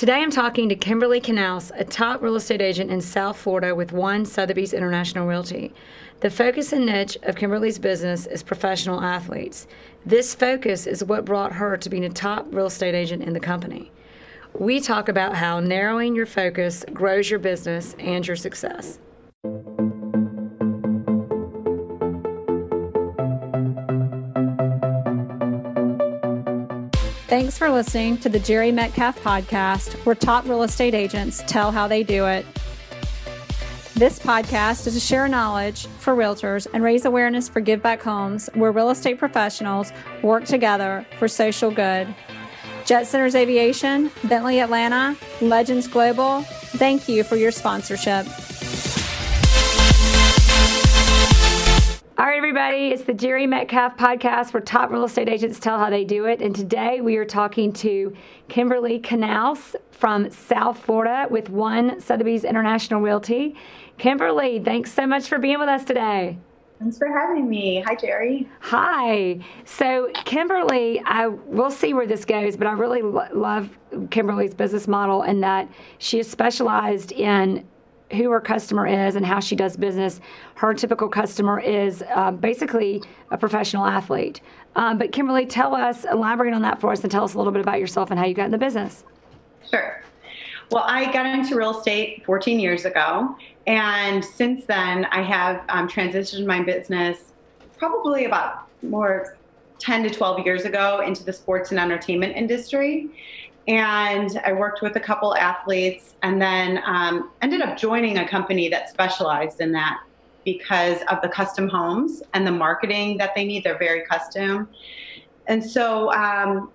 Today I'm talking to Kimberly Canals, a top real estate agent in South Florida with One Sotheby's International Realty. The focus and niche of Kimberly's business is professional athletes. This focus is what brought her to being a top real estate agent in the company. We talk about how narrowing your focus grows your business and your success. Thanks for listening to the Jerry Metcalf podcast, where top real estate agents tell how they do it. This podcast is to share knowledge for realtors and raise awareness for Give Back Homes, where real estate professionals work together for social good. Jet Centers Aviation, Bentley Atlanta, Legends Global, thank you for your sponsorship. All right, everybody, it's the Jerry Metcalf podcast where top real estate agents tell how they do it. And today we are talking to Kimberly Canals from South Florida with One Sotheby's International Realty. Kimberly, thanks so much for being with us today. Thanks for having me. Hi, Jerry. Hi. So, Kimberly, I will see where this goes, but I really lo- love Kimberly's business model in that she is specialized in who her customer is and how she does business. Her typical customer is uh, basically a professional athlete. Um, but Kimberly, tell us, elaborate on that for us, and tell us a little bit about yourself and how you got in the business. Sure. Well, I got into real estate 14 years ago, and since then, I have um, transitioned my business probably about more 10 to 12 years ago into the sports and entertainment industry and I worked with a couple athletes, and then um, ended up joining a company that specialized in that because of the custom homes and the marketing that they need. They're very custom, and so um,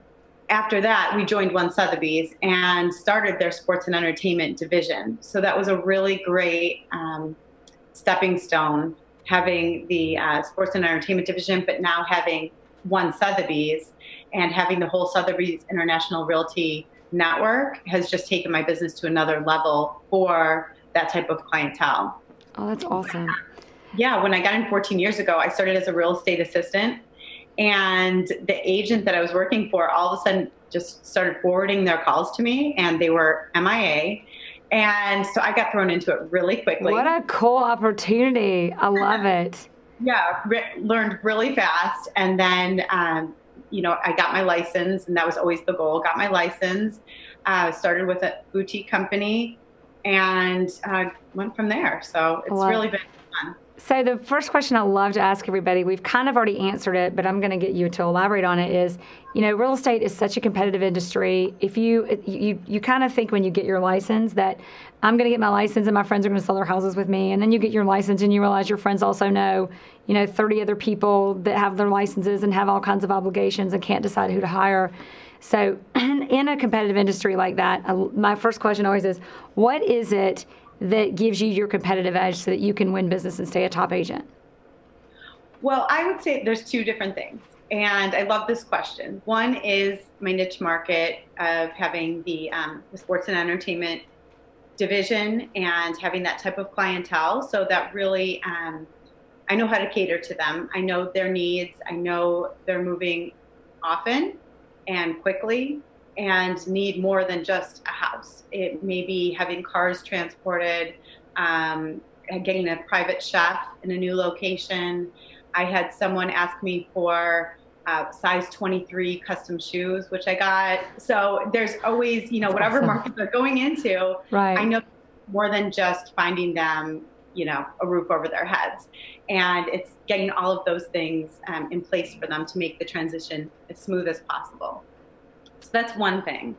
after that, we joined One Sotheby's and started their sports and entertainment division. So that was a really great um, stepping stone, having the uh, sports and entertainment division, but now having One Sotheby's and having the whole Sotheby's International Realty network has just taken my business to another level for that type of clientele. Oh, that's awesome. Yeah, when I got in 14 years ago, I started as a real estate assistant, and the agent that I was working for all of a sudden just started forwarding their calls to me, and they were MIA. And so I got thrown into it really quickly. What a cool opportunity. I love it. yeah, re- learned really fast. And then um, you know, I got my license, and that was always the goal. Got my license, uh, started with a boutique company, and uh, went from there. So it's really been. So the first question I love to ask everybody, we've kind of already answered it, but I'm going to get you to elaborate on it. Is you know, real estate is such a competitive industry. If you you you kind of think when you get your license that I'm going to get my license and my friends are going to sell their houses with me, and then you get your license and you realize your friends also know, you know, 30 other people that have their licenses and have all kinds of obligations and can't decide who to hire. So, in a competitive industry like that, my first question always is, what is it that gives you your competitive edge so that you can win business and stay a top agent? Well, I would say there's two different things. And I love this question. One is my niche market of having the, um, the sports and entertainment division and having that type of clientele. So that really, um, I know how to cater to them. I know their needs. I know they're moving often and quickly and need more than just a house. It may be having cars transported, um, getting a private chef in a new location. I had someone ask me for uh, size 23 custom shoes, which I got. So there's always, you know, That's whatever awesome. market they're going into, right. I know more than just finding them, you know, a roof over their heads. And it's getting all of those things um, in place for them to make the transition as smooth as possible. So that's one thing.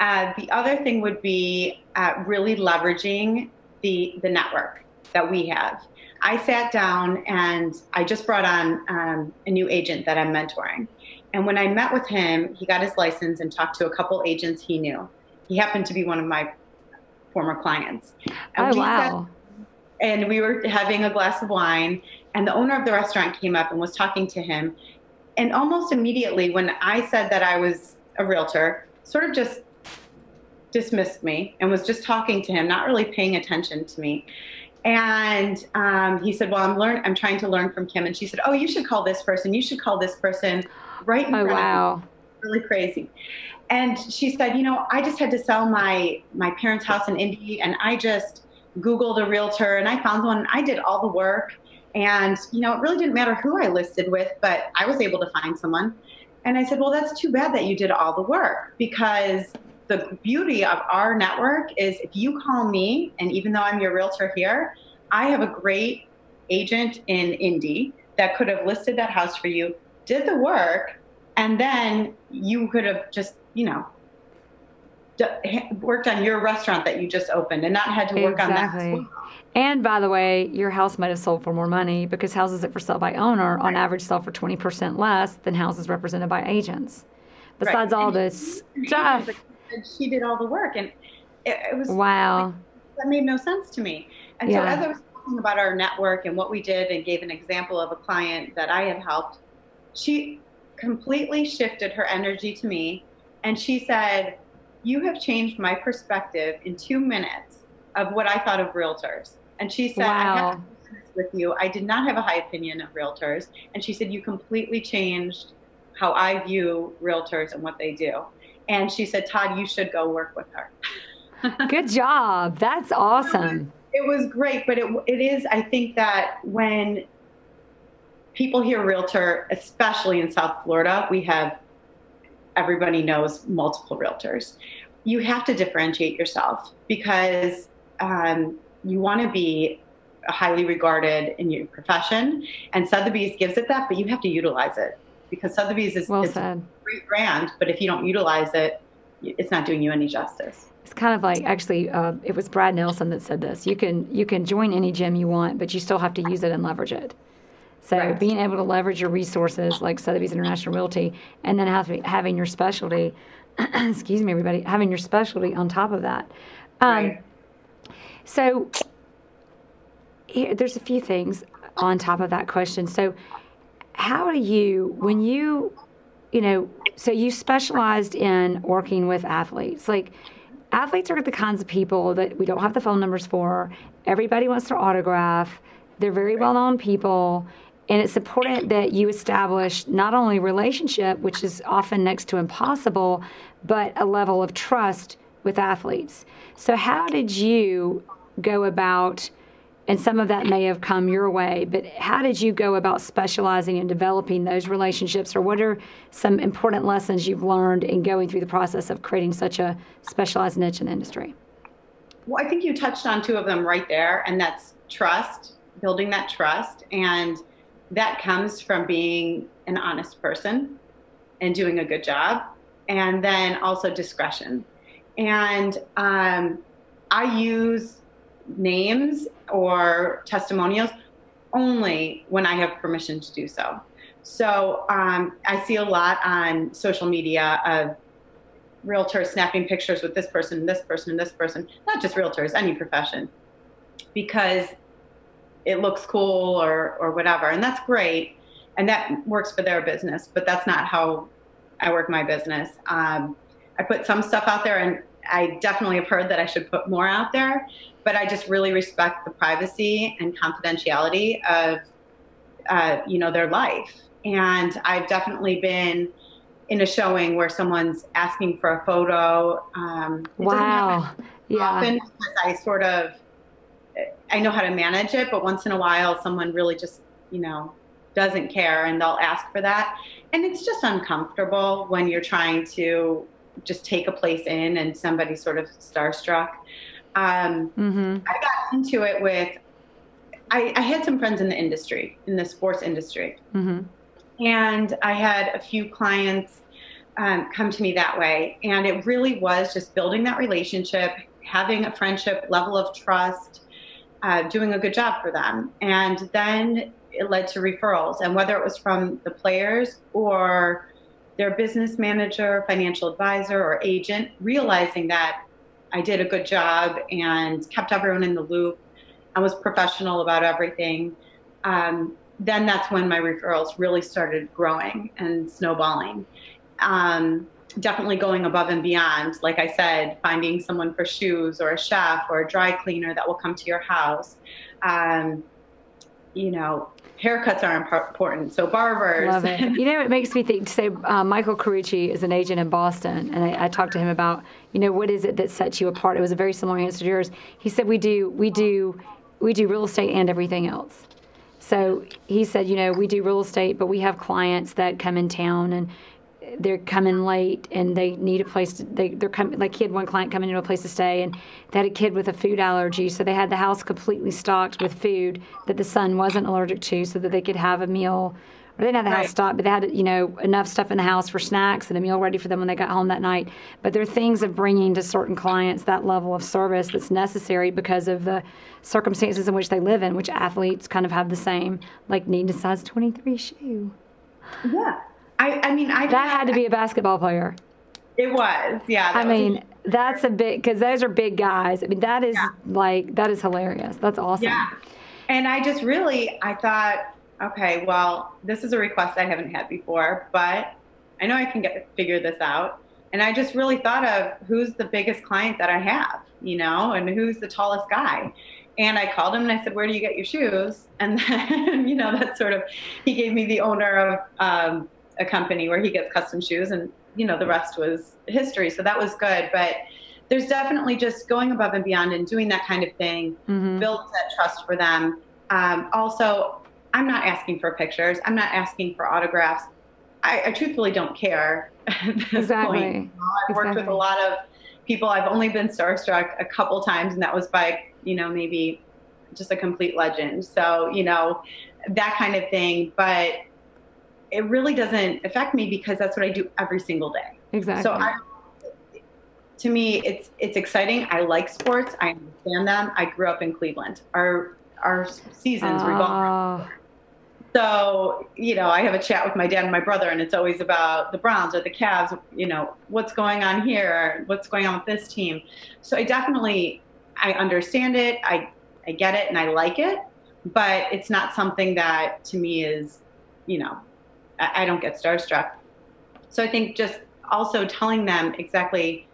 Uh, the other thing would be uh, really leveraging the, the network that we have. I sat down and I just brought on um, a new agent that I'm mentoring. And when I met with him, he got his license and talked to a couple agents he knew. He happened to be one of my former clients. And oh, wow. Sat, and we were having a glass of wine, and the owner of the restaurant came up and was talking to him. And almost immediately, when I said that I was a realtor, sort of just dismissed me and was just talking to him, not really paying attention to me. And um, he said, "Well, I'm learn. I'm trying to learn from Kim." And she said, "Oh, you should call this person. You should call this person." Right in oh, front wow. of me. Really crazy. and she said, you know, I just had to sell my my parents' house in Indy, and I just Googled a realtor, and I found one. I did all the work, and you know, it really didn't matter who I listed with, but I was able to find someone. And I said, well, that's too bad that you did all the work because the beauty of our network is if you call me, and even though I'm your realtor here, I have a great agent in Indy that could have listed that house for you, did the work, and then you could have just, you know, worked on your restaurant that you just opened and not had to work exactly. on that. And by the way, your house might have sold for more money because houses that for sale by owner on average sell for 20% less than houses represented by agents. Besides right. all this stuff. She did all the work and it, it was wow. that made no sense to me. And yeah. so as I was talking about our network and what we did and gave an example of a client that I had helped, she completely shifted her energy to me and she said, You have changed my perspective in two minutes of what I thought of realtors. And she said, wow. I with you. I did not have a high opinion of realtors. And she said, You completely changed how I view realtors and what they do. And she said, Todd, you should go work with her. Good job. That's awesome. It was great, but it, it is, I think that when people hear realtor, especially in South Florida, we have everybody knows multiple realtors. You have to differentiate yourself because um, you want to be highly regarded in your profession, and Sotheby's gives it that, but you have to utilize it because Sotheby's is well a great brand, but if you don't utilize it, it's not doing you any justice. It's kind of like actually, uh, it was Brad Nelson that said this. You can you can join any gym you want, but you still have to use it and leverage it. So right. being able to leverage your resources like Sotheby's International Realty, and then having having your specialty, excuse me, everybody, having your specialty on top of that. Um, right. So here, there's a few things on top of that question. So how do you when you you know so you specialized in working with athletes. Like athletes are the kinds of people that we don't have the phone numbers for. Everybody wants their autograph. They're very well known people. And it's important that you establish not only relationship, which is often next to impossible, but a level of trust with athletes. So, how did you go about? And some of that may have come your way, but how did you go about specializing and developing those relationships, or what are some important lessons you've learned in going through the process of creating such a specialized niche in the industry? Well, I think you touched on two of them right there, and that's trust, building that trust, and that comes from being an honest person and doing a good job, and then also discretion. And um, I use names or testimonials only when I have permission to do so. So um, I see a lot on social media of realtors snapping pictures with this person, this person, and this person, not just realtors, any profession, because it looks cool or or whatever, and that's great, and that works for their business. But that's not how I work my business. Um, I put some stuff out there, and I definitely have heard that I should put more out there. But I just really respect the privacy and confidentiality of uh, you know their life, and I've definitely been in a showing where someone's asking for a photo. Um, wow. Yeah. Often because I sort of I know how to manage it, but once in a while, someone really just, you know, doesn't care and they'll ask for that. And it's just uncomfortable when you're trying to just take a place in and somebody's sort of starstruck. Um, mm-hmm. I got into it with, I, I, had some friends in the industry, in the sports industry. Mm-hmm. And I had a few clients um, come to me that way. And it really was just building that relationship, having a friendship level of trust uh, doing a good job for them. And then it led to referrals. And whether it was from the players or their business manager, financial advisor, or agent, realizing that I did a good job and kept everyone in the loop I was professional about everything. Um, then that's when my referrals really started growing and snowballing. Um, definitely going above and beyond. Like I said, finding someone for shoes or a chef or a dry cleaner that will come to your house. Um, you know, haircuts are important. So barbers. Love it. You know, it makes me think. To say, uh, Michael Carucci is an agent in Boston, and I, I, talked to him about, you know, what is it that sets you apart? It was a very similar answer to yours. He said, we do, we do, we do real estate and everything else. So he said, you know, we do real estate, but we have clients that come in town and they're coming late and they need a place to they they're coming like he had one client coming into a place to stay and they had a kid with a food allergy so they had the house completely stocked with food that the son wasn't allergic to so that they could have a meal. Or they didn't have the right. house stocked but they had you know enough stuff in the house for snacks and a meal ready for them when they got home that night. But there are things of bringing to certain clients that level of service that's necessary because of the circumstances in which they live in which athletes kind of have the same like need a size 23 shoe. Yeah I, I mean, I that had to be a basketball player. It was, yeah. I mean, that's a big because those are big guys. I mean, that is yeah. like that is hilarious. That's awesome. Yeah, and I just really I thought, okay, well, this is a request I haven't had before, but I know I can get figure this out. And I just really thought of who's the biggest client that I have, you know, and who's the tallest guy. And I called him and I said, "Where do you get your shoes?" And then, you know, that sort of he gave me the owner of. Um, a company where he gets custom shoes, and you know the rest was history. So that was good, but there's definitely just going above and beyond and doing that kind of thing mm-hmm. builds that trust for them. Um, also, I'm not asking for pictures. I'm not asking for autographs. I, I truthfully don't care at this exactly. point. I've worked exactly. with a lot of people. I've only been starstruck a couple times, and that was by you know maybe just a complete legend. So you know that kind of thing. But it really doesn't affect me because that's what I do every single day. Exactly. So I, to me, it's it's exciting. I like sports. I understand them. I grew up in Cleveland. Our our seasons uh. revolve. So you know, I have a chat with my dad and my brother, and it's always about the Browns or the Cavs. You know, what's going on here? What's going on with this team? So I definitely I understand it. I I get it, and I like it. But it's not something that to me is, you know, I don't get starstruck. So I think just also telling them exactly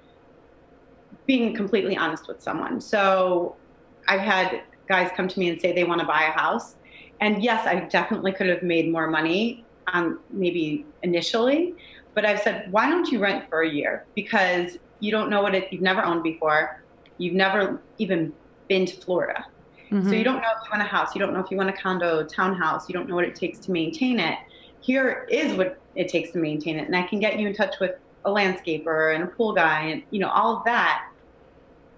being completely honest with someone. So I've had guys come to me and say they want to buy a house. And yes, I definitely could have made more money um, maybe initially, but I've said, why don't you rent for a year? Because you don't know what it, you've never owned before. You've never even been to Florida. Mm-hmm. So you don't know if you want a house. You don't know if you want a condo, townhouse. You don't know what it takes to maintain it here is what it takes to maintain it. And I can get you in touch with a landscaper and a pool guy and, you know, all of that.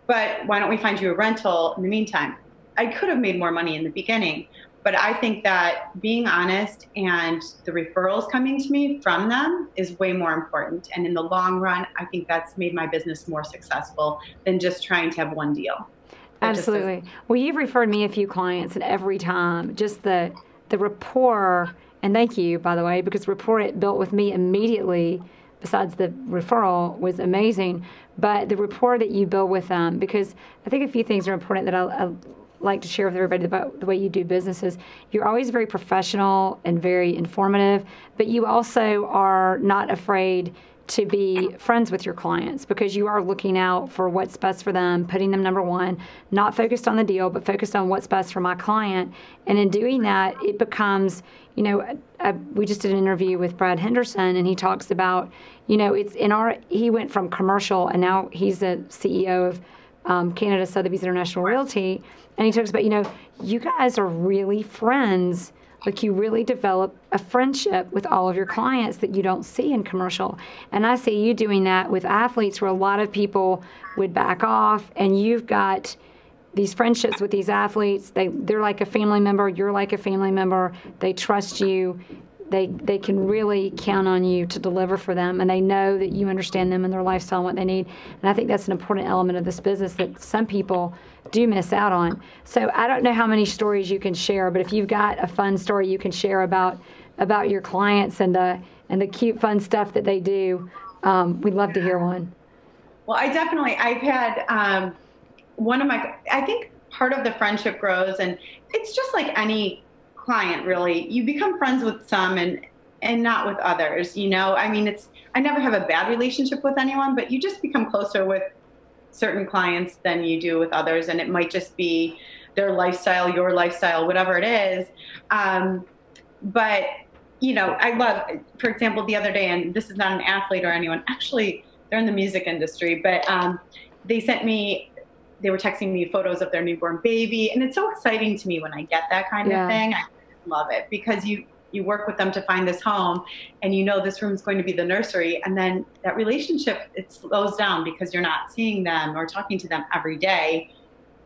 But why don't we find you a rental in the meantime? I could have made more money in the beginning, but I think that being honest and the referrals coming to me from them is way more important. And in the long run, I think that's made my business more successful than just trying to have one deal. Absolutely. Well, you've referred me a few clients, and every time, just the the rapport and thank you, by the way, because rapport it built with me immediately, besides the referral, was amazing. But the rapport that you build with them, because I think a few things are important that I, I like to share with everybody about the way you do businesses. You're always very professional and very informative, but you also are not afraid to be friends with your clients because you are looking out for what's best for them, putting them number one, not focused on the deal, but focused on what's best for my client. And in doing that, it becomes, you know, we just did an interview with Brad Henderson, and he talks about, you know, it's in our, he went from commercial and now he's the CEO of um, Canada Sotheby's International Realty. And he talks about, you know, you guys are really friends like you really develop a friendship with all of your clients that you don't see in commercial. And I see you doing that with athletes where a lot of people would back off and you've got these friendships with these athletes. They they're like a family member, you're like a family member. They trust you. They they can really count on you to deliver for them and they know that you understand them and their lifestyle and what they need. And I think that's an important element of this business that some people do miss out on. So I don't know how many stories you can share, but if you've got a fun story you can share about about your clients and the and the cute fun stuff that they do, um, we'd love to hear one. Well, I definitely I've had um, one of my I think part of the friendship grows, and it's just like any client really. You become friends with some and and not with others. You know, I mean, it's I never have a bad relationship with anyone, but you just become closer with certain clients than you do with others, and it might just be their lifestyle, your lifestyle, whatever it is. Um, but you know, I love, for example, the other day, and this is not an athlete or anyone. Actually, they're in the music industry, but um, they sent me. They were texting me photos of their newborn baby, and it's so exciting to me when I get that kind Yeah. of thing. I love it because you you work with them to find this home, and you know this room is going to be the nursery, and then that relationship it slows down because you're not seeing them or talking to them every day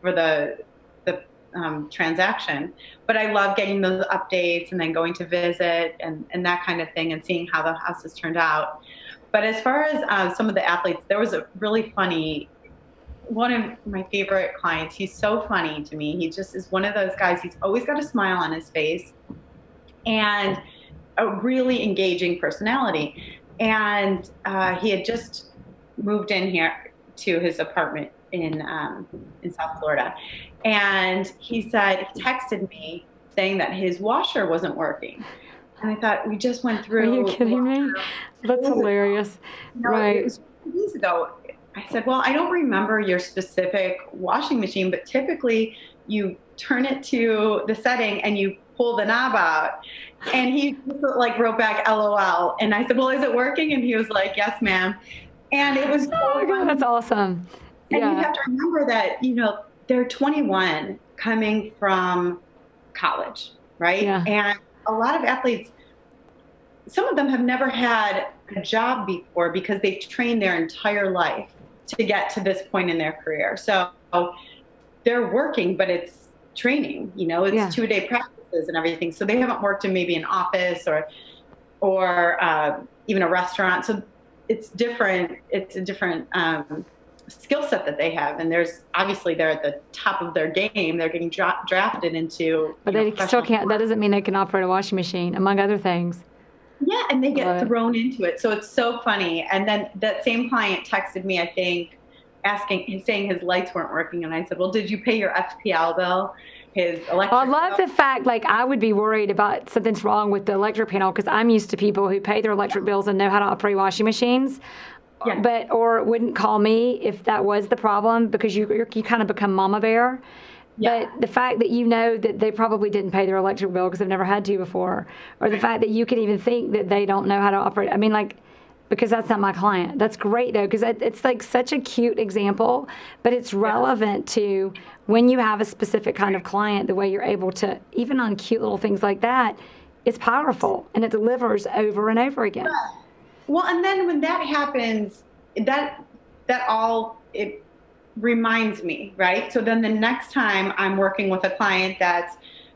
for the the um, transaction. But I love getting those updates and then going to visit and, and that kind of thing and seeing how the house has turned out. But as far as uh, some of the athletes, there was a really funny one of my favorite clients. He's so funny to me. He just is one of those guys. He's always got a smile on his face and a really engaging personality. And uh, he had just moved in here to his apartment in um, in South Florida, and he said he texted me saying that his washer wasn't working. And I thought we just went through. Are you kidding me? That's hilarious. No, Right. It was two days ago. I said, Well, I don't remember your specific washing machine, but typically you turn it to the setting and you pull the knob out. And he just, like wrote back LOL. And I said, Well, is it working? And he was like, Yes, ma'am. And it was so Oh God, that's awesome. And you have to remember that, you know, they're 21 coming from college, right? Yeah. And a lot of athletes, some of them have never had a job before because they've trained their entire life to get to this point in their career. So they're working, but it's training, you know, it's Yeah. two day and everything. So they haven't worked in maybe an office or, or uh, even a restaurant. So it's different. It's a different um, skill set that they have. And there's obviously they're at the top of their game. They're getting dra- drafted into. But you know, they still can't, that doesn't mean they can operate a washing machine, among other things. Yeah, and they get Love it. thrown into it. So it's so funny. And then that same client texted me, I think, asking, saying his lights weren't working. And I said, Well, did you pay your FPL bill? His electric I love bill? the fact, like, I would be worried about something's wrong with the electric panel because I'm used to people who pay their electric bills and know how to operate washing machines. Yeah. But, or wouldn't call me if that was the problem because you, you're, you kind of become mama bear. Yeah. But the fact that you know that they probably didn't pay their electric bill because they've never had to before, or the fact that you can even think that they don't know how to operate. I mean, like, because that's not my client. That's great though, because it, it's like such a cute example, but it's relevant to when you have a specific kind of client, the way you're able to, even on cute little things like that, it's powerful and it delivers over and over again. Well, and then when that happens, that that all it reminds me, right? So then the next time I'm working with a client that's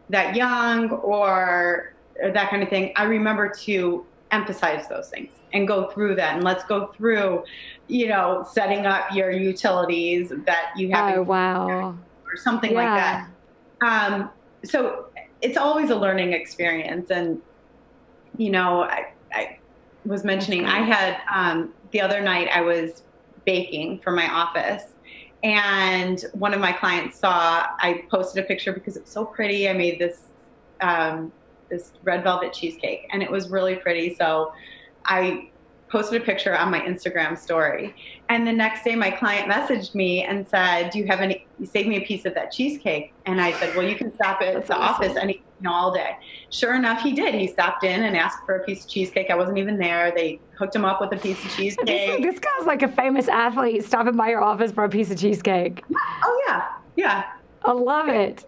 that young or, or that kind of thing, I remember to emphasize those things and go through that and let's go through, you know, setting up your utilities that you have Oh, wow. or something like that. Um, so it's always a learning experience. And, you know, I, I was mentioning, I had um, the other night I was baking for my office. And one of my clients saw I posted a picture because it's so pretty. I made this um, this red velvet cheesecake, and it was really pretty. So I posted a picture on my Instagram story. And the next day, my client messaged me and said, "Do you have any? You saved me a piece of that cheesecake." And I said, "Well, you can stop at That's the awesome. office any you know all day." Sure enough, he did. He stopped in and asked for a piece of cheesecake. I wasn't even there. They hooked him up with a piece of This, cheesecake. this guy's like a famous athlete stopping by your office for a piece of cheesecake. oh yeah, yeah. I love it.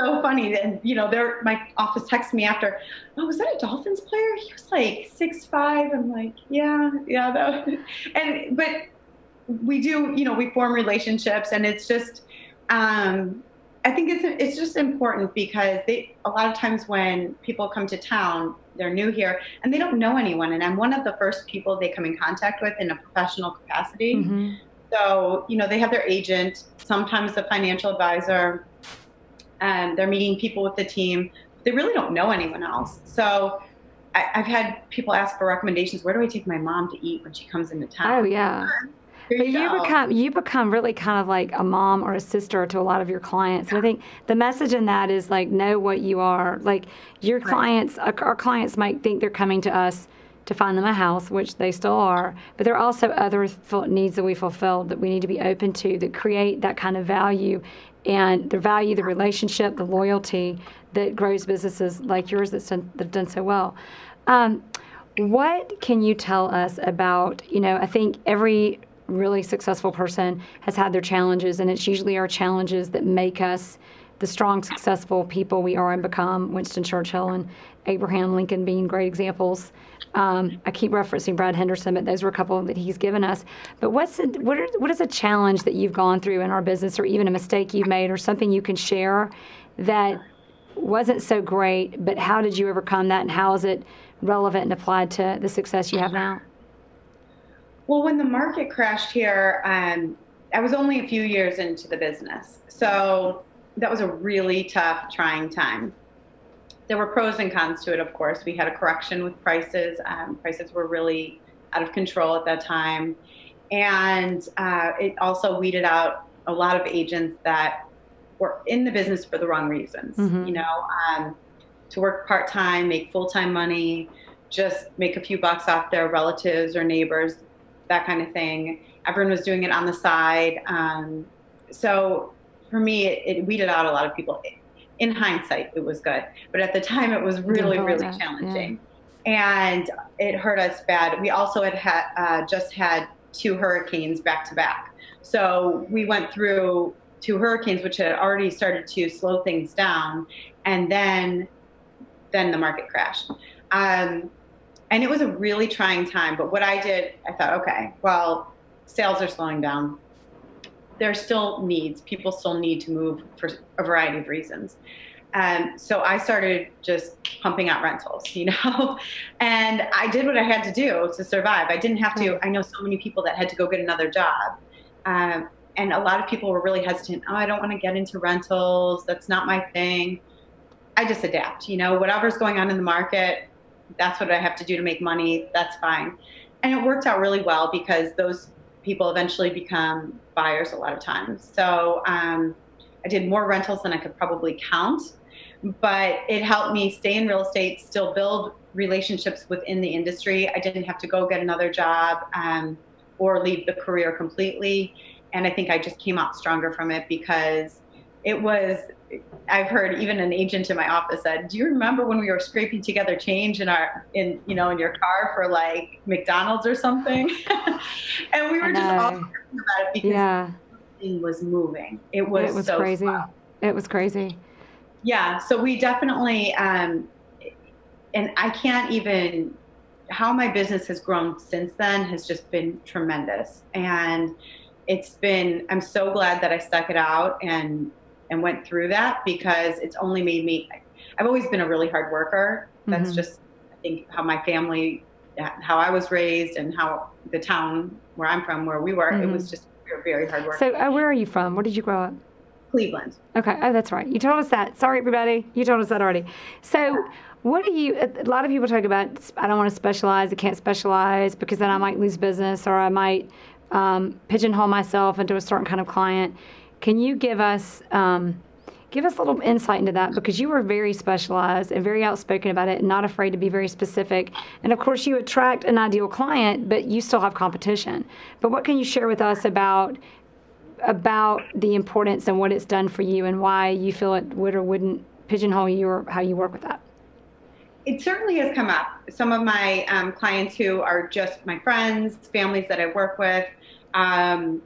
So funny. And you know, their my office texted me after, oh, was that a Dolphins player? He was like six five. I'm like, yeah, yeah, that was, and but we do, you know, we form relationships, and it's just, um, I think it's it's just important because they a lot of times when people come to town, they're new here and they don't know anyone, and I'm one of the first people they come in contact with in a professional capacity. Mhm. So, you know, they have their agent, sometimes the financial advisor, and they're meeting people with the team. They really don't know anyone else. So, I, I've had people ask for recommendations. Where do I take my mom to eat when she comes into town? Oh, yeah. But you become you become really kind of like a mom or a sister to a lot of your clients. And I think the message in that is like know what you are. Like your clients, our our clients might think they're coming to us to find them a house, which they still are. But there are also other needs that we fulfill that we need to be open to that create that kind of value and the value, the relationship, the loyalty that grows businesses like yours that's done, that have done so well. Um, what can you tell us about, you know, I think every really successful person has had their challenges, and it's usually our challenges that make us the strong, successful people we are and become. Winston Churchill and Abraham Lincoln being great examples. Um, I keep referencing Brad Henderson, but those were a couple that he's given us. But what's a, what, are, what is a challenge that you've gone through in our business, or even a mistake you've made, or something you can share that wasn't so great, but how did you overcome that, and how is it relevant and applied to the success you have now? Well, when the market crashed here, um, I was only a few years into the business. So that was a really tough, trying time. There were pros and cons to it, of course. We had a correction with prices. Um, prices were really out of control at that time. And uh, it also weeded out a lot of agents that were in the business for the wrong reasons. Mm-hmm. You know, um, to work part time, make full time money, just make a few bucks off their relatives or neighbors, that kind of thing. Everyone was doing it on the side. Um, so for me, it, it, weeded out a lot of people. In hindsight, it was good, but at the time, it was really, really challenging, yeah. and it hurt us bad. We also had, had uh, just had two hurricanes back to back, so we went through two hurricanes, which had already started to slow things down, and then then the market crashed. Um, and it was a really trying time. But what I did, I thought, okay, well, sales are slowing down. There are still needs. People still need to move for a variety of reasons. Um, so I started just pumping out rentals, you know, and I did what I had to do to survive. I didn't have to. Hmm. I know so many people that had to go get another job, um, and a lot of people were really hesitant. Oh, I don't want to get into rentals. That's not my thing. I just adapt. You know, whatever's going on in the market, that's what I have to do to make money. That's fine. And it worked out really well because those people eventually become buyers a lot of times. So um, I did more rentals than I could probably count, but it helped me stay in real estate, still build relationships within the industry. I didn't have to go get another job um, or leave the career completely. And I think I just came out stronger from it because it was I've heard even an agent in my office said, "Do you remember when we were scraping together change in our in you know in your car for like McDonald's or something?" and we were just all talking about it because yeah. thing was moving. It was it was so crazy. Slow. It was crazy. Yeah, so we definitely um, and I can't even how my business has grown since then has just been tremendous and it's been i'm so glad that i stuck it out and and went through that because it's only made me I've always been a really hard worker. That's mm-hmm. just I think how my family how I was raised and how the town where I'm from where we were mm-hmm. it was mm-hmm. just very hard work. So uh, where are you from? Where did you grow up? Cleveland. Okay. Oh, that's right. You told us that. Sorry, everybody. You told us that already. So, what do you? A lot of people talk about. I don't want to specialize. I can't specialize because then I might lose business or I might um, pigeonhole myself into a certain kind of client. Can you give us um, give us a little insight into that because you were very specialized and very outspoken about it and not afraid to be very specific. And of course, you attract an ideal client, but you still have competition. But what can you share with us about about the importance and what it's done for you and why you feel it would or wouldn't pigeonhole you or how you work with that? It certainly has come up. Some of my um, clients who are just my friends, families that I work with, um,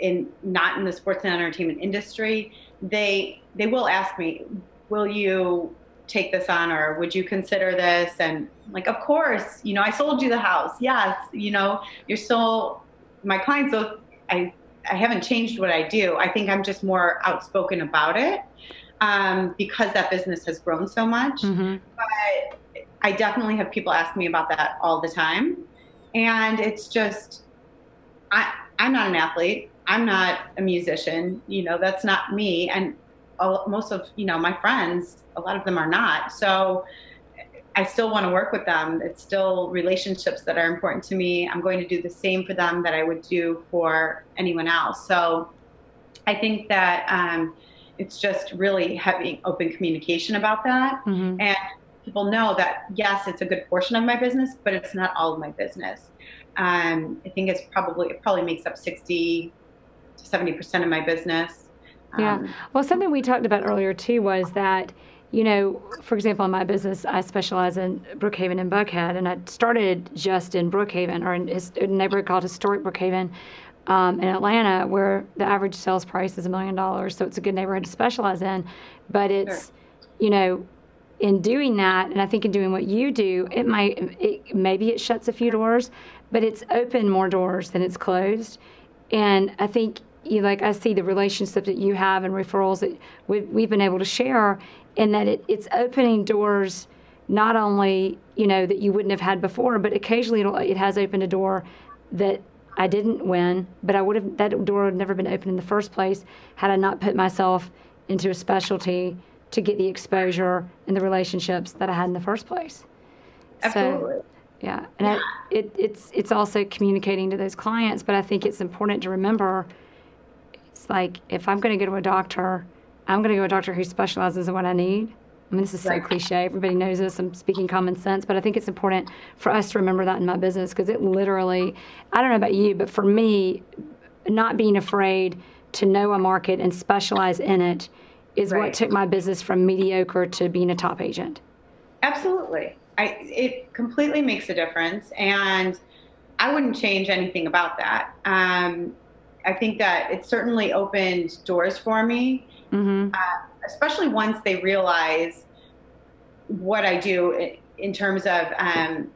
in not in the sports and entertainment industry, they they will ask me, "Will you take this on, or would you consider this?" And like, of course, you know, I sold you the house. Yes, you know, you're still my clients. So I I haven't changed what I do. I think I'm just more outspoken about it um, because that business has grown so much. Mm-hmm. But I definitely have people ask me about that all the time, and it's just I I'm not an athlete. I'm not a musician. You know, that's not me. And most of, you know, my friends, a lot of them are not. So I still want to work with them. It's still relationships that are important to me. I'm going to do the same for them that I would do for anyone else. So I think that um, it's just really having open communication about that. Mm-hmm. And people know that yes, it's a good portion of my business, but it's not all of my business. Um, I think it's probably it probably makes up sixty to seventy percent of my business. Yeah. Um, well, something we talked about earlier too was that you know, for example, in my business, I specialize in Brookhaven and Buckhead, and I started just in Brookhaven or in a neighborhood called Historic Brookhaven um, in Atlanta, where the average sales price is a million dollars. So it's a good neighborhood to specialize in. But it's, sure. you know, in doing that, and I think in doing what you do, it might, it, maybe it shuts a few doors, but it's opened more doors than it's closed. And I think you like I see the relationship that you have and referrals that we've, we've been able to share, and that it, it's opening doors not only you know that you wouldn't have had before, but occasionally it has opened a door that I didn't win, but I would have that door would never been open in the first place had I not put myself into a specialty to get the exposure and the relationships that I had in the first place. Absolutely. So, yeah, and yeah. I, it, it's it's also communicating to those clients, but I think it's important to remember. Like if I'm going to go to a doctor, I'm going to go to a doctor who specializes in what I need. I mean, this is so right. cliche. Everybody knows this. I'm speaking common sense, but I think it's important for us to remember that in my business because it literally, I don't know about you, but for me, not being afraid to know a market and specialize in it is right. what took my business from mediocre to being a top agent. Absolutely. I, it completely makes a difference. And I wouldn't change anything about that. Um, I think that it certainly opened doors for me, mm-hmm. uh, especially once they realize what I do in terms of, um,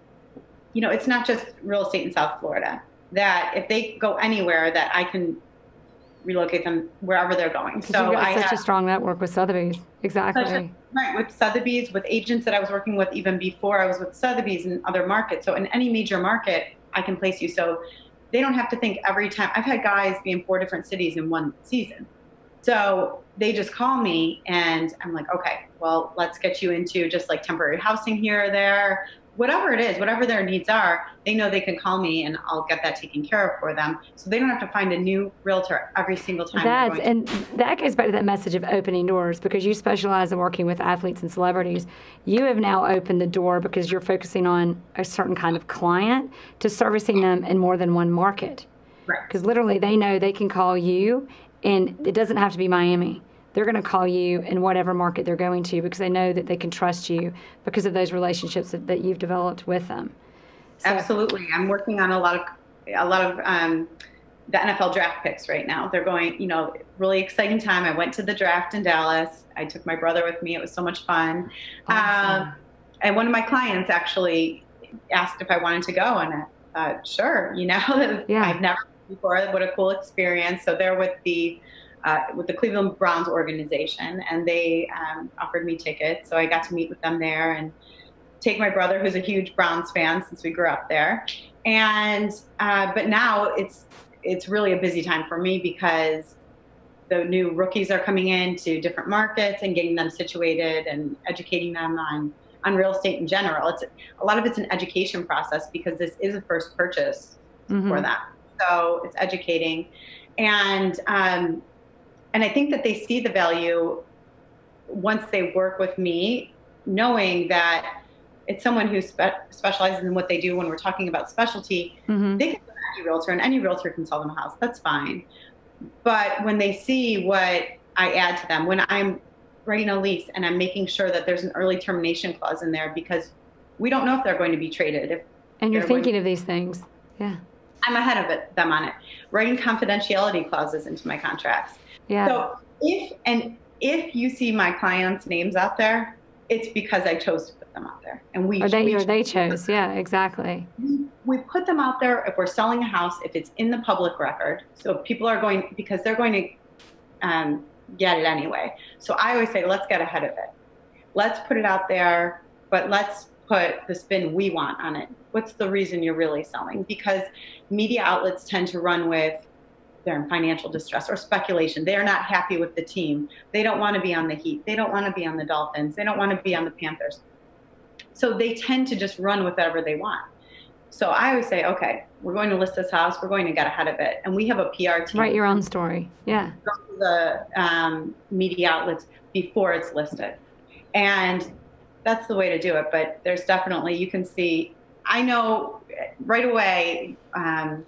you know, it's not just real estate in South Florida. That if they go anywhere, that I can relocate them wherever they're going. So I have such a strong network with Sotheby's. Exactly. A, right with Sotheby's, with agents that I was working with even before I was with Sotheby's in other markets. So in any major market, I can place you. So they don't have to think every time. I've had guys be in four different cities in one season. So they just call me and I'm like, okay, well, let's get you into just like temporary housing here or there whatever it is, whatever their needs are, they know they can call me and I'll get that taken care of for them. So they don't have to find a new realtor every single time. That's and that goes back to that message of opening doors because you specialize in working with athletes and celebrities. You have now opened the door because you're focusing on a certain kind of client to servicing them in more than one market. Right. Because literally they know they can call you and it doesn't have to be Miami they're going to call you in whatever market they're going to because they know that they can trust you because of those relationships that, that you've developed with them. So, Absolutely, I'm working on a lot of a lot of um, the NFL draft picks right now. They're going, you know, really exciting time. I went to the draft in Dallas. I took my brother with me. It was so much fun. Awesome. Um, and one of my clients actually asked if I wanted to go, and I thought, sure. You know, yeah. I've never before. What a cool experience. So they're with the uh, with the Cleveland Browns organization, and they um, offered me tickets. So I got to meet with them there and take my brother, who's a huge Browns fan since we grew up there. And uh, but now it's it's really a busy time for me because the new rookies are coming in to different markets and getting them situated and educating them on on real estate in general. It's a lot of it's an education process because this is a first purchase mm-hmm. for them. So it's educating, and um, and I think that they see the value once they work with me, knowing that it's someone who spe- specializes in what they do when we're talking about specialty. Mm-hmm. They can go to any realtor, and any realtor can sell them a house. That's fine. But when they see what I add to them, when I'm writing a lease and I'm making sure that there's an early termination clause in there because we don't know if they're going to be traded. If and you're thinking of these things. Yeah. I'm ahead of it, them on it. Writing confidentiality clauses into my contracts. Yeah. So if and if you see my clients' names out there, it's because I chose to put them out there, and we or they we or they chose. Yeah, exactly. We, we put them out there if we're selling a house, if it's in the public record. So people are going because they're going to um, get it anyway. So I always say, let's get ahead of it. Let's put it out there, but let's put the spin we want on it. What's the reason you're really selling? Because media outlets tend to run with they're in financial distress or speculation. They are not happy with the team. They don't want to be on the Heat. They don't want to be on the Dolphins. They don't want to be on the Panthers. So they tend to just run with whatever they want. So I always say, okay, we're going to list this house. We're going to get ahead of it, and we have a PR team. Write your own story. Yeah. The um, media outlets before it's listed, and that's the way to do it. But there's definitely you can see. I know right away um,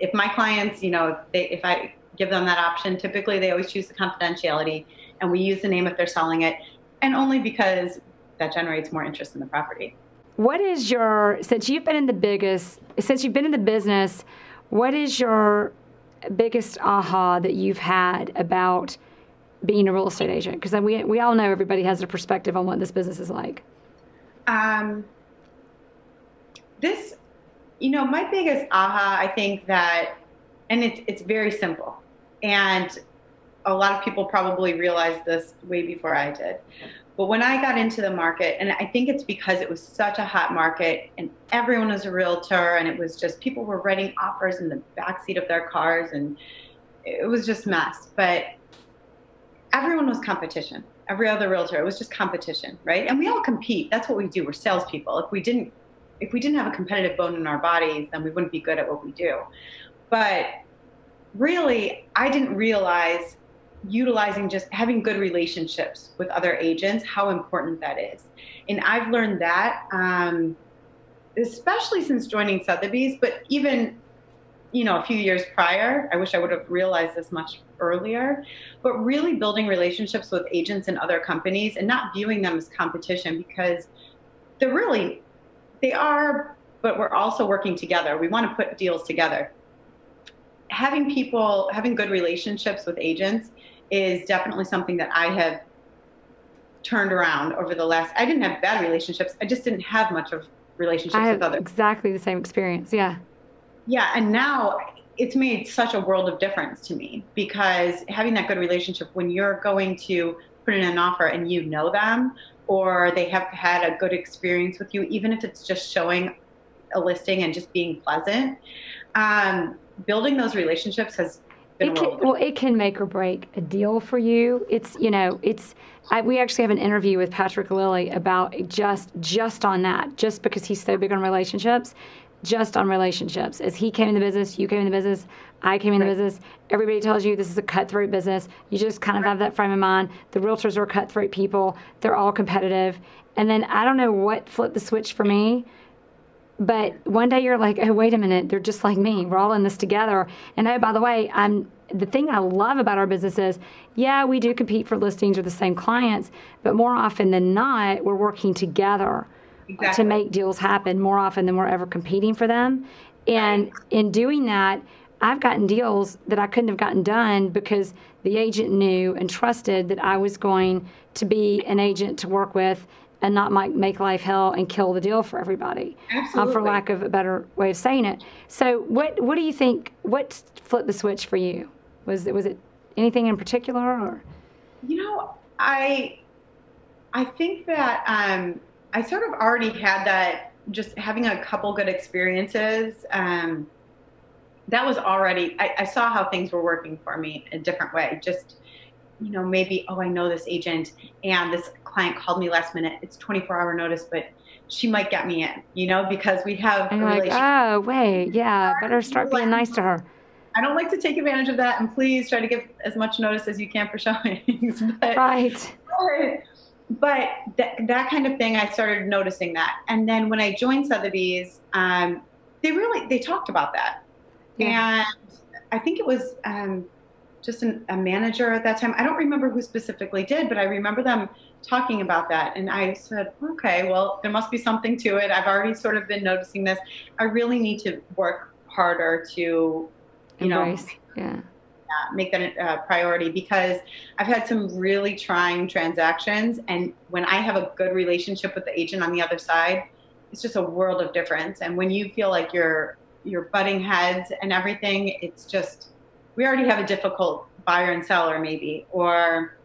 if my clients, you know, if, they, if I give them that option, typically they always choose the confidentiality, and we use the name if they're selling it, and only because that generates more interest in the property. What is your since you've been in the biggest since you've been in the business? What is your biggest aha that you've had about being a real estate agent? Because we we all know everybody has a perspective on what this business is like. Um, this, you know, my biggest aha, I think that, and it's it's very simple, and a lot of people probably realized this way before I did. But when I got into the market, and I think it's because it was such a hot market and everyone was a realtor, and it was just people were writing offers in the backseat of their cars, and it was just mess. But everyone was competition. Every other realtor, it was just competition, right? And we all compete. That's what we do. We're salespeople. If we didn't, if we didn't have a competitive bone in our bodies, then we wouldn't be good at what we do. But really, I didn't realize utilizing just having good relationships with other agents, how important that is. And I've learned that, um, especially since joining Sotheby's, but even you know a few years prior i wish i would have realized this much earlier but really building relationships with agents and other companies and not viewing them as competition because they're really they are but we're also working together we want to put deals together having people having good relationships with agents is definitely something that I have turned around over the last. I didn't have bad relationships. I just didn't have much of relationships I with others. Exactly the same experience. Yeah. Yeah, and now it's made such a world of difference to me because having that good relationship when you're going to put in an offer and you know them or they have had a good experience with you, even if it's just showing a listing and just being pleasant. Um, building those relationships has it can, well, it can make or break a deal for you. It's you know, it's I, we actually have an interview with Patrick Lilly about just just on that, just because he's so big on relationships, just on relationships. As he came in the business, you came in the business, I came in right. the business. Everybody tells you this is a cutthroat business. You just kind of have that frame of mind. The realtors are cutthroat people. They're all competitive. And then I don't know what flipped the switch for me but one day you're like, oh, wait a minute, they're just like me. We're all in this together. And oh, by the way, I'm the thing I love about our business is, yeah, we do compete for listings with the same clients, but more often than not, we're working together exactly. to make deals happen more often than we're ever competing for them. And right. in doing that, I've gotten deals that I couldn't have gotten done because the agent knew and trusted that I was going to be an agent to work with and not make life hell and kill the deal for everybody. Absolutely. Um, for lack of a better way of saying it. So, what what do you think? What flipped the switch for you? Was it was it anything in particular, or? You know, I I think that um, I sort of already had that. Just having a couple good experiences. Um, that was already. I, I saw how things were working for me a different way. Just you know, maybe, oh, I know this agent and this client called me last minute. It's 24 hour notice, but she might get me in, you know, because we have a like, oh, wait, yeah, better start being nice to her. I don't like to take advantage of that, and please try to give as much notice as you can for showings. but, right. But, but that, that kind of thing, I started noticing that. And then when I joined Sotheby's, um, they really they talked about that, yeah. and I think it was um, just an, a manager at that time. I don't remember who specifically did, but I remember them talking about that. And I said, okay, well, there must be something to it. I've already sort of been noticing this. I really need to work harder to, you Embrace. know, yeah. Uh, make that a priority because I've had some really trying transactions. And when I have a good relationship with the agent on the other side, it's just a world of difference. And when you feel like you're, you're butting heads and everything, it's just, we already have a difficult buyer and seller maybe or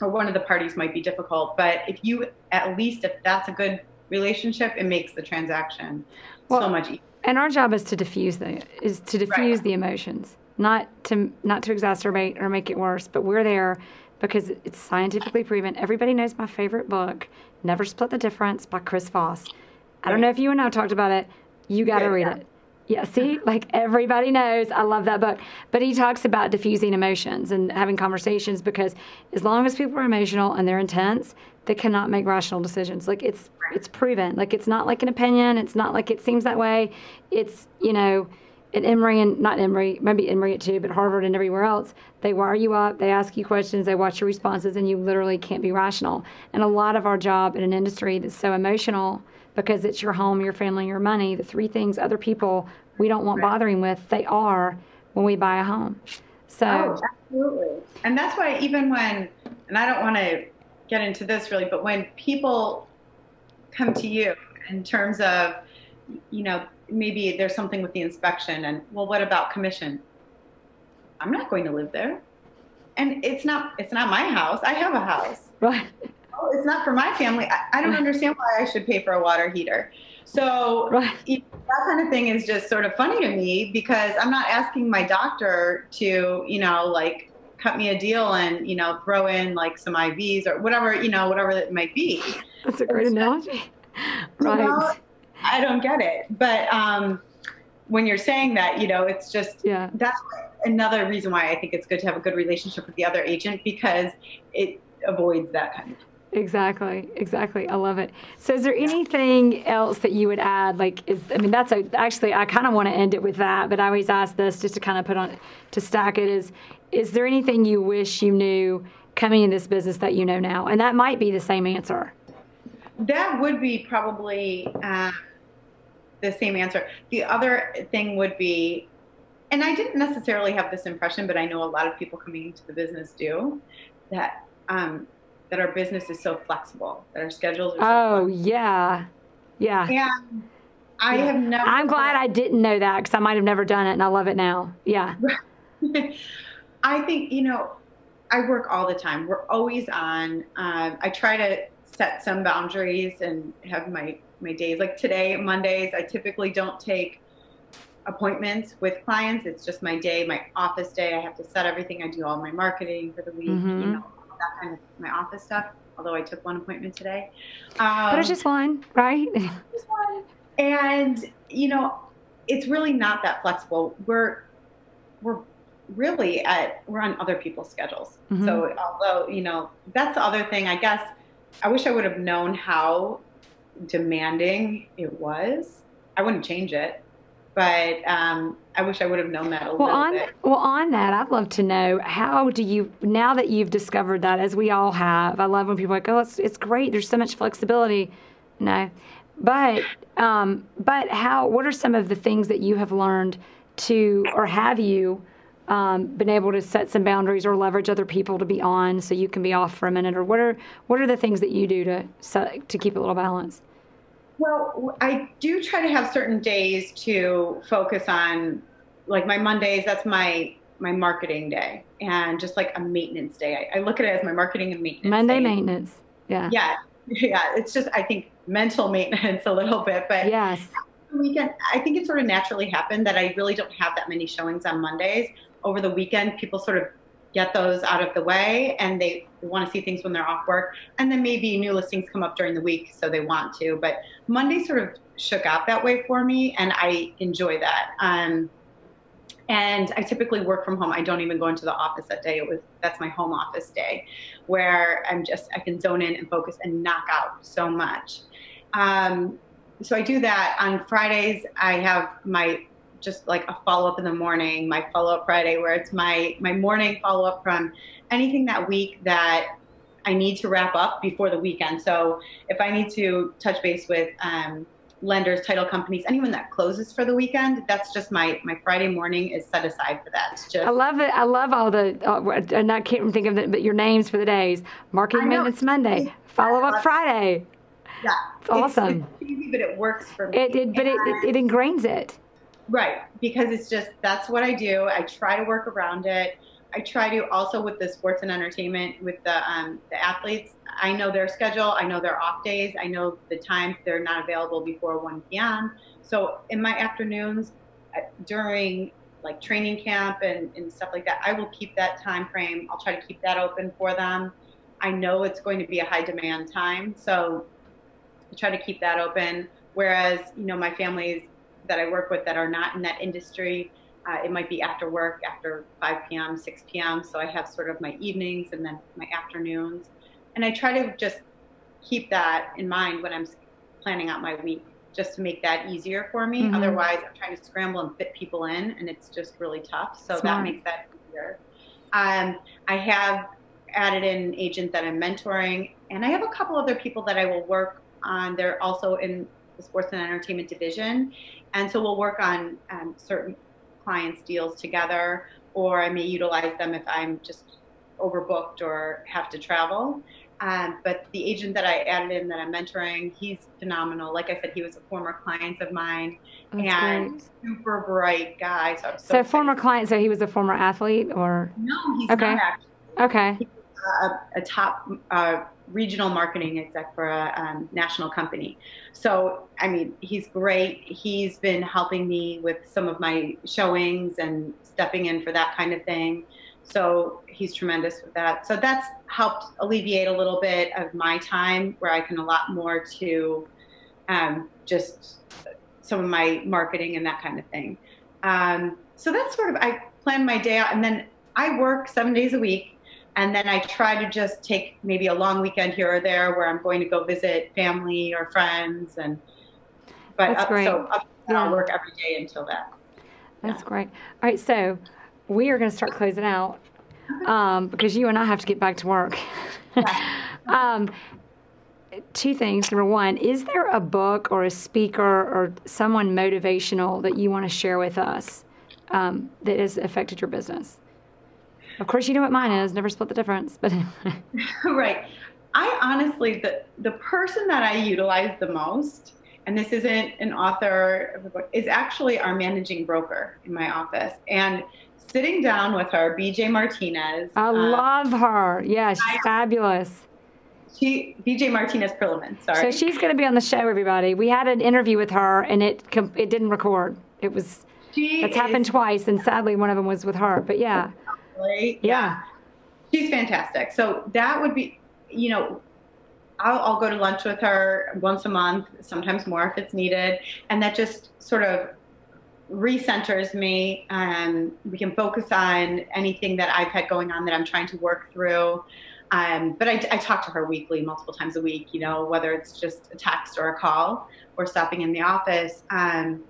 or one of the parties might be difficult but if you at least if that's a good relationship it makes the transaction well, so much easier and our job is to diffuse the is to diffuse right. the emotions not to not to exacerbate or make it worse but we're there because it's scientifically proven everybody knows my favorite book never split the difference by chris voss i don't know if you and i talked about it you got to read it Yeah, see, like everybody knows, I love that book. But he talks about diffusing emotions and having conversations because as long as people are emotional and they're intense, they cannot make rational decisions. Like it's it's proven. Like it's not like an opinion. It's not like it seems that way. It's you know, at Emory and not Emory, maybe Emory too, but Harvard and everywhere else, they wire you up, they ask you questions, they watch your responses, and you literally can't be rational. And a lot of our job in an industry that's so emotional because it's your home, your family, your money, the three things other people we don't want bothering with, they are when we buy a home. So oh, absolutely. And that's why even when and I don't want to get into this really, but when people come to you in terms of you know, maybe there's something with the inspection and well what about commission? I'm not going to live there. And it's not it's not my house. I have a house. Right oh, it's not for my family. I, I don't understand why I should pay for a water heater. So right. that kind of thing is just sort of funny to me because I'm not asking my doctor to, you know, like cut me a deal and, you know, throw in like some IVs or whatever, you know, whatever it might be. That's a great analogy. Right. You know, I don't get it. But um, when you're saying that, you know, it's just, yeah. that's another reason why I think it's good to have a good relationship with the other agent because it avoids that kind of Exactly, exactly. I love it. So, is there anything else that you would add? Like, is I mean, that's a, actually I kind of want to end it with that, but I always ask this just to kind of put on to stack it. Is is there anything you wish you knew coming in this business that you know now? And that might be the same answer. That would be probably uh, the same answer. The other thing would be, and I didn't necessarily have this impression, but I know a lot of people coming into the business do that. Um, that our business is so flexible, that our schedules are so Oh, flexible. yeah. Yeah. And I yeah. have never. I'm glad I didn't know that because I might have never done it and I love it now. Yeah. I think, you know, I work all the time. We're always on. Um, I try to set some boundaries and have my, my days. Like today, Mondays, I typically don't take appointments with clients. It's just my day, my office day. I have to set everything. I do all my marketing for the week, mm-hmm. you know, that kind of my office stuff. Although I took one appointment today, um, but it's just one, right? Just one. And you know, it's really not that flexible. We're we're really at we're on other people's schedules. Mm-hmm. So although you know that's the other thing, I guess I wish I would have known how demanding it was. I wouldn't change it but um, I wish I would have known that a well, little on, bit. Well, on that, I'd love to know how do you now that you've discovered that, as we all have. I love when people are like, "Oh, it's it's great. There's so much flexibility." No, but um, but how? What are some of the things that you have learned to, or have you? Um, been able to set some boundaries or leverage other people to be on so you can be off for a minute or what are what are the things that you do to set, to keep a little balance well, I do try to have certain days to focus on, like my Mondays. That's my my marketing day, and just like a maintenance day. I, I look at it as my marketing and maintenance. Monday day. maintenance. Yeah. Yeah, yeah. It's just I think mental maintenance a little bit, but yes. Weekend, I think it sort of naturally happened that I really don't have that many showings on Mondays. Over the weekend, people sort of get those out of the way and they want to see things when they're off work. And then maybe new listings come up during the week, so they want to. But Monday sort of shook out that way for me, and I enjoy that. Um, and I typically work from home. I don't even go into the office that day. It was that's my home office day, where I'm just I can zone in and focus and knock out so much. Um, so I do that on Fridays. I have my just like a follow up in the morning, my follow up Friday, where it's my my morning follow up from anything that week that I need to wrap up before the weekend. So if I need to touch base with um, lenders, title companies, anyone that closes for the weekend, that's just my my Friday morning is set aside for that. Just I love it. I love all the uh, and I can't think of it, but your names for the days: marketing maintenance Monday, follow up Friday. Yeah, it's awesome. It's easy, but it works for me. It, it but it, it, it ingrains it. Right, because it's just that's what I do. I try to work around it. I try to also with the sports and entertainment with the um, the athletes. I know their schedule. I know their off days. I know the times they're not available before 1 p.m. So in my afternoons uh, during like training camp and, and stuff like that, I will keep that time frame. I'll try to keep that open for them. I know it's going to be a high demand time, so I try to keep that open. Whereas you know my family's that I work with that are not in that industry. Uh, it might be after work, after 5 p.m., 6 p.m. So I have sort of my evenings and then my afternoons. And I try to just keep that in mind when I'm planning out my week, just to make that easier for me. Mm-hmm. Otherwise, I'm trying to scramble and fit people in, and it's just really tough. So Smart. that makes that easier. Um, I have added in an agent that I'm mentoring, and I have a couple other people that I will work on. They're also in the sports and entertainment division, and so we'll work on um, certain clients' deals together, or I may utilize them if I'm just overbooked or have to travel. Um, but the agent that I added in that I'm mentoring, he's phenomenal. Like I said, he was a former client of mine That's and great. super bright guy. So, so, so former client, so he was a former athlete or? No, he's okay. not actually. Okay. A, a top uh, regional marketing exec for a um, national company. So, I mean, he's great. He's been helping me with some of my showings and stepping in for that kind of thing. So he's tremendous with that. So that's helped alleviate a little bit of my time where I can allot more to um, just some of my marketing and that kind of thing. Um, so that's sort of, I plan my day out and then I work seven days a week. And then I try to just take maybe a long weekend here or there where I'm going to go visit family or friends. And, but that's up, great. so up, yeah. I'll work every day until that. That's yeah. great. All right. So we are going to start closing out um, because you and I have to get back to work. um, two things. Number one, is there a book or a speaker or someone motivational that you want to share with us um, that has affected your business? Of course, you know what mine is. Never split the difference, but right. I honestly, the the person that I utilize the most, and this isn't an author of a book, is actually our managing broker in my office, and sitting down with her, BJ Martinez. I um, love her. Yeah, she's I, fabulous. She BJ Martinez Perlman. Sorry. So she's going to be on the show, everybody. We had an interview with her, and it it didn't record. It was. She that's is, happened twice, and sadly, one of them was with her. But yeah. Really? Yeah. yeah. She's fantastic. So that would be, you know, I'll, I'll, go to lunch with her once a month, sometimes more if it's needed. And that just sort of recenters me. And we can focus on anything that I've had going on that I'm trying to work through. Um, but I, I, talk to her weekly, multiple times a week, you know, whether it's just a text or a call or stopping in the office. Um,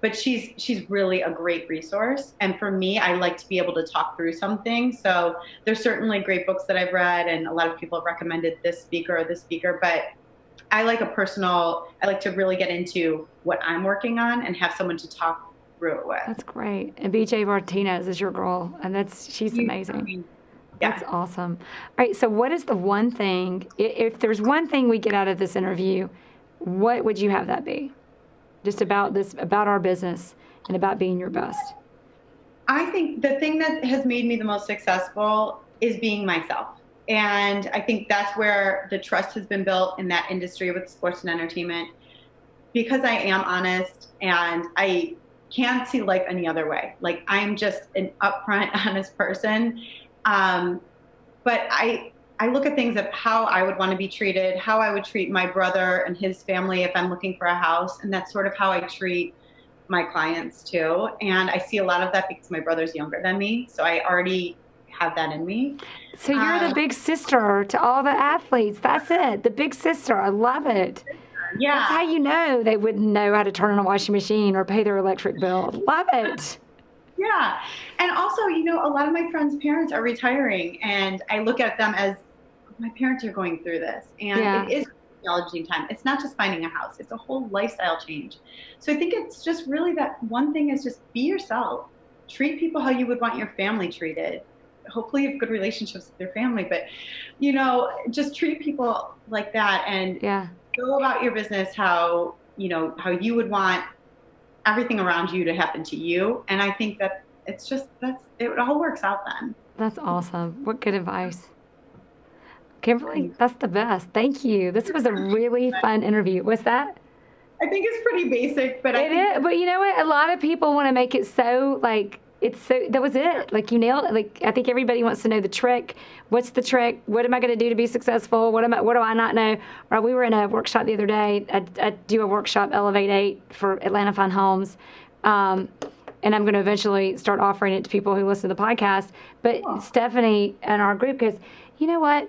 but she's she's really a great resource. And for me, I like to be able to talk through something. So there's certainly great books that I've read, and a lot of people have recommended this speaker or this speaker. But I like a personal. I like to really get into what I'm working on and have someone to talk through it with. That's great. And BJ Martinez is your girl, and that's she's amazing. Yeah. That's awesome. All right. So, what is the one thing? If there's one thing we get out of this interview, what would you have that be? Just about this, about our business, and about being your best. I think the thing that has made me the most successful is being myself. And I think that's where the trust has been built in that industry with sports and entertainment. Because I am honest and I can't see life any other way. Like I'm just an upfront, honest person. Um, but I I look at things of how I would want to be treated, how I would treat my brother and his family if I'm looking for a house, and that's sort of how I treat my clients too. And I see a lot of that because my brother's younger than me, so I already have that in me. So you're um, the big sister to all the athletes. That's it, the big sister. I love it. Yeah. That's how you know they wouldn't know how to turn on a washing machine or pay their electric bill. Love it. Yeah. And also, you know, a lot of my friends' parents are retiring, and I look at them as my parents are going through this. And yeah. it is challenging time. It's not just finding a house, it's a whole lifestyle change. So I think it's just really that one thing is just be yourself. Treat people how you would want your family treated. Hopefully, you have good relationships with your family, but you know, just treat people like that and yeah go about your business how you know how you would want everything around you to happen to you and i think that it's just that's it all works out then that's awesome what good advice kimberly that's the best thank you this was a really fun interview was that i think it's pretty basic but I think it is, but you know what a lot of people want to make it so like it's so that was it. Like you nailed it. Like I think everybody wants to know the trick. What's the trick? What am I going to do to be successful? What am I? What do I not know? Or we were in a workshop the other day. I, I do a workshop, Elevate Eight, for Atlanta Fine Homes. Um, and I'm going to eventually start offering it to people who listen to the podcast. But Stephanie and our group goes, you know what?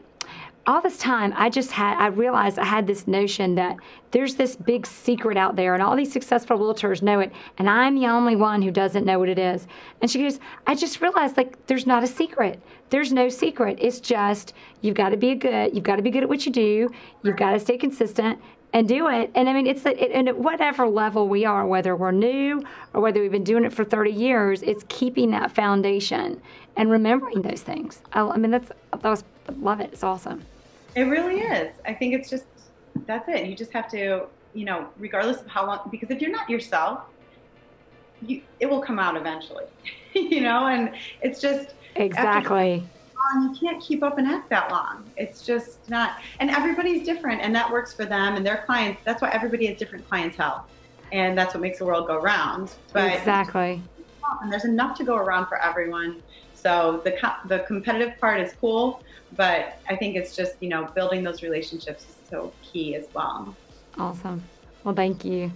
All this time I just had I realized I had this notion that there's this big secret out there and all these successful realtors know it and I'm the only one who doesn't know what it is. And she goes, I just realized like there's not a secret. There's no secret. It's just you've got to be good. You've got to be good at what you do. You've got to stay consistent and do it. And I mean, it's it, and at whatever level we are, whether we're new or whether we've been doing it for 30 years, it's keeping that foundation and remembering those things. I, I mean, that's that was love it. It's awesome. It really is. I think it's just that's it. You just have to, you know, regardless of how long, because if you're not yourself, you it will come out eventually, you know. And it's just exactly. Long, you can't keep up and act that long. It's just not. And everybody's different, and that works for them and their clients. That's why everybody has different clientele, and that's what makes the world go round. But exactly. And there's enough to go around for everyone. So the the competitive part is cool, but I think it's just, you know, building those relationships is so key as well. Awesome. Well, thank you.